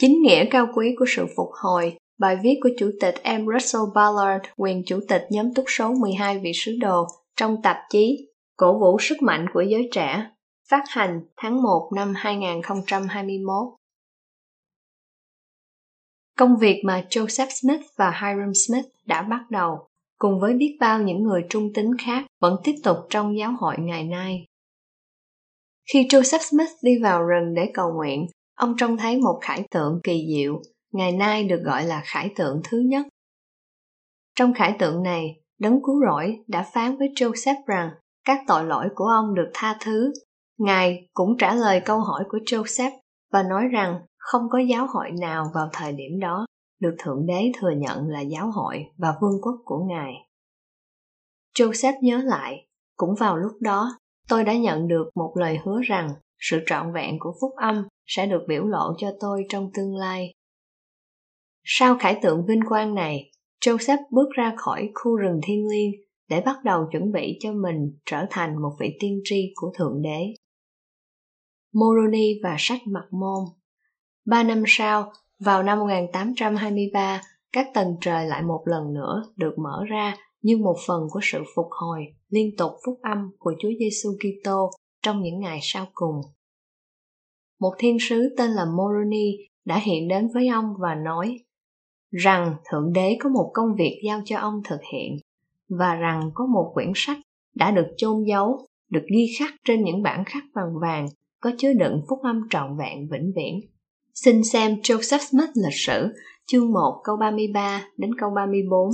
Chính nghĩa cao quý của sự phục hồi, bài viết của Chủ tịch M. Russell Ballard, quyền Chủ tịch nhóm túc số 12 vị sứ đồ trong tạp chí Cổ vũ sức mạnh của giới trẻ, phát hành tháng 1 năm 2021. Công việc mà Joseph Smith và Hiram Smith đã bắt đầu, cùng với biết bao những người trung tín khác vẫn tiếp tục trong giáo hội ngày nay. Khi Joseph Smith đi vào rừng để cầu nguyện, ông trông thấy một khải tượng kỳ diệu, ngày nay được gọi là khải tượng thứ nhất. Trong khải tượng này, đấng cứu rỗi đã phán với Joseph rằng các tội lỗi của ông được tha thứ. Ngài cũng trả lời câu hỏi của Joseph và nói rằng không có giáo hội nào vào thời điểm đó được Thượng Đế thừa nhận là giáo hội và vương quốc của Ngài. Joseph nhớ lại, cũng vào lúc đó, tôi đã nhận được một lời hứa rằng sự trọn vẹn của phúc âm sẽ được biểu lộ cho tôi trong tương lai. Sau khải tượng vinh quang này, Joseph bước ra khỏi khu rừng thiên liêng để bắt đầu chuẩn bị cho mình trở thành một vị tiên tri của Thượng Đế. Moroni và sách mặt môn Ba năm sau, vào năm 1823, các tầng trời lại một lần nữa được mở ra như một phần của sự phục hồi liên tục phúc âm của Chúa Giêsu Kitô trong những ngày sau cùng. Một thiên sứ tên là Moroni đã hiện đến với ông và nói rằng Thượng Đế có một công việc giao cho ông thực hiện và rằng có một quyển sách đã được chôn giấu, được ghi khắc trên những bản khắc bằng vàng có chứa đựng phúc âm trọn vẹn vĩnh viễn. Xin xem Joseph Smith lịch sử, chương 1 câu 33 đến câu 34.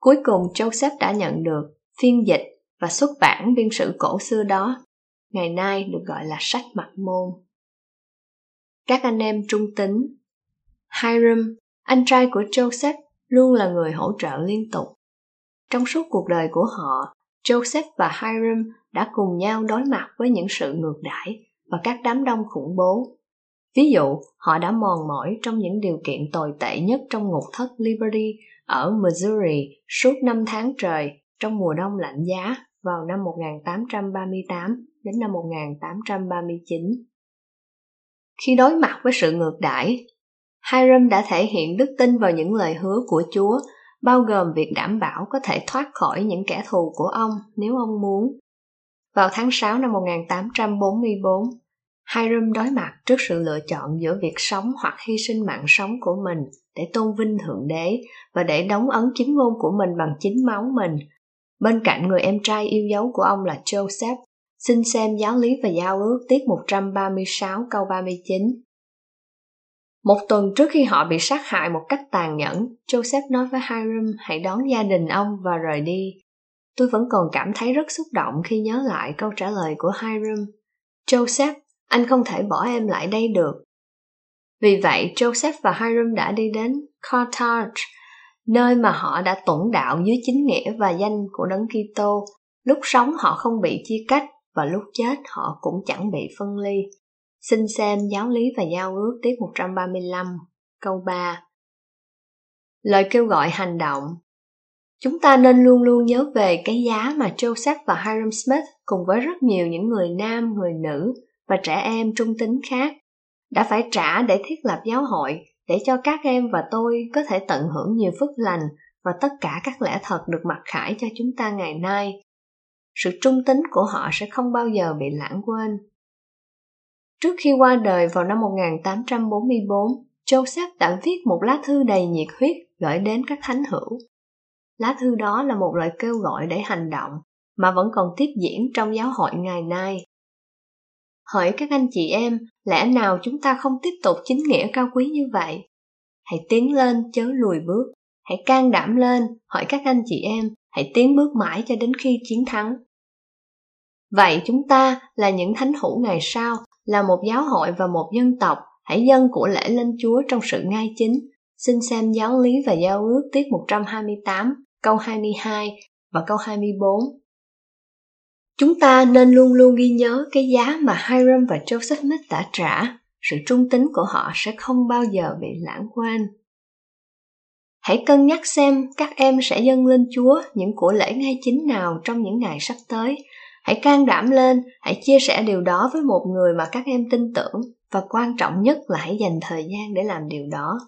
Cuối cùng Joseph đã nhận được phiên dịch và xuất bản biên sử cổ xưa đó, ngày nay được gọi là sách mặt môn. Các anh em trung tính Hiram, anh trai của Joseph, luôn là người hỗ trợ liên tục. Trong suốt cuộc đời của họ, Joseph và Hiram đã cùng nhau đối mặt với những sự ngược đãi và các đám đông khủng bố. Ví dụ, họ đã mòn mỏi trong những điều kiện tồi tệ nhất trong ngục thất Liberty ở Missouri suốt 5 tháng trời trong mùa đông lạnh giá vào năm 1838 đến năm 1839. Khi đối mặt với sự ngược đãi, Hiram đã thể hiện đức tin vào những lời hứa của Chúa, bao gồm việc đảm bảo có thể thoát khỏi những kẻ thù của ông nếu ông muốn. Vào tháng 6 năm 1844, Hiram đối mặt trước sự lựa chọn giữa việc sống hoặc hy sinh mạng sống của mình để tôn vinh Thượng Đế và để đóng ấn chính ngôn của mình bằng chính máu mình. Bên cạnh người em trai yêu dấu của ông là Joseph, xin xem giáo lý và giao ước tiết 136 câu 39. Một tuần trước khi họ bị sát hại một cách tàn nhẫn, Joseph nói với Hiram hãy đón gia đình ông và rời đi. Tôi vẫn còn cảm thấy rất xúc động khi nhớ lại câu trả lời của Hiram. Joseph, anh không thể bỏ em lại đây được. Vì vậy, Joseph và Hiram đã đi đến Carthage, nơi mà họ đã tuẫn đạo dưới chính nghĩa và danh của Đấng Kitô. Lúc sống họ không bị chia cách và lúc chết họ cũng chẳng bị phân ly. Xin xem giáo lý và giao ước tiết 135, câu 3. Lời kêu gọi hành động Chúng ta nên luôn luôn nhớ về cái giá mà Joseph và Hiram Smith cùng với rất nhiều những người nam, người nữ và trẻ em trung tính khác đã phải trả để thiết lập giáo hội để cho các em và tôi có thể tận hưởng nhiều phước lành và tất cả các lẽ thật được mặc khải cho chúng ta ngày nay. Sự trung tính của họ sẽ không bao giờ bị lãng quên. Trước khi qua đời vào năm 1844, Joseph đã viết một lá thư đầy nhiệt huyết gửi đến các thánh hữu. Lá thư đó là một lời kêu gọi để hành động mà vẫn còn tiếp diễn trong giáo hội ngày nay. Hỏi các anh chị em, lẽ nào chúng ta không tiếp tục chính nghĩa cao quý như vậy? Hãy tiến lên chớ lùi bước, hãy can đảm lên, hỏi các anh chị em, hãy tiến bước mãi cho đến khi chiến thắng. Vậy chúng ta là những thánh hữu ngày sau, là một giáo hội và một dân tộc, hãy dâng của lễ lên Chúa trong sự ngay chính. Xin xem giáo lý và giao ước tiết 128, câu 22 và câu 24. Chúng ta nên luôn luôn ghi nhớ cái giá mà Hiram và Joseph Smith đã trả. Sự trung tín của họ sẽ không bao giờ bị lãng quên. Hãy cân nhắc xem các em sẽ dâng lên Chúa những của lễ ngay chính nào trong những ngày sắp tới. Hãy can đảm lên, hãy chia sẻ điều đó với một người mà các em tin tưởng và quan trọng nhất là hãy dành thời gian để làm điều đó.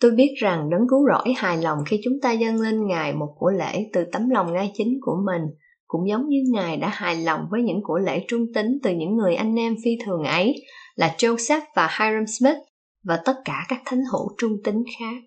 Tôi biết rằng đấng cứu rỗi hài lòng khi chúng ta dâng lên Ngài một của lễ từ tấm lòng ngay chính của mình, cũng giống như Ngài đã hài lòng với những của lễ trung tín từ những người anh em phi thường ấy là Joseph và Hiram Smith và tất cả các thánh hữu trung tín khác.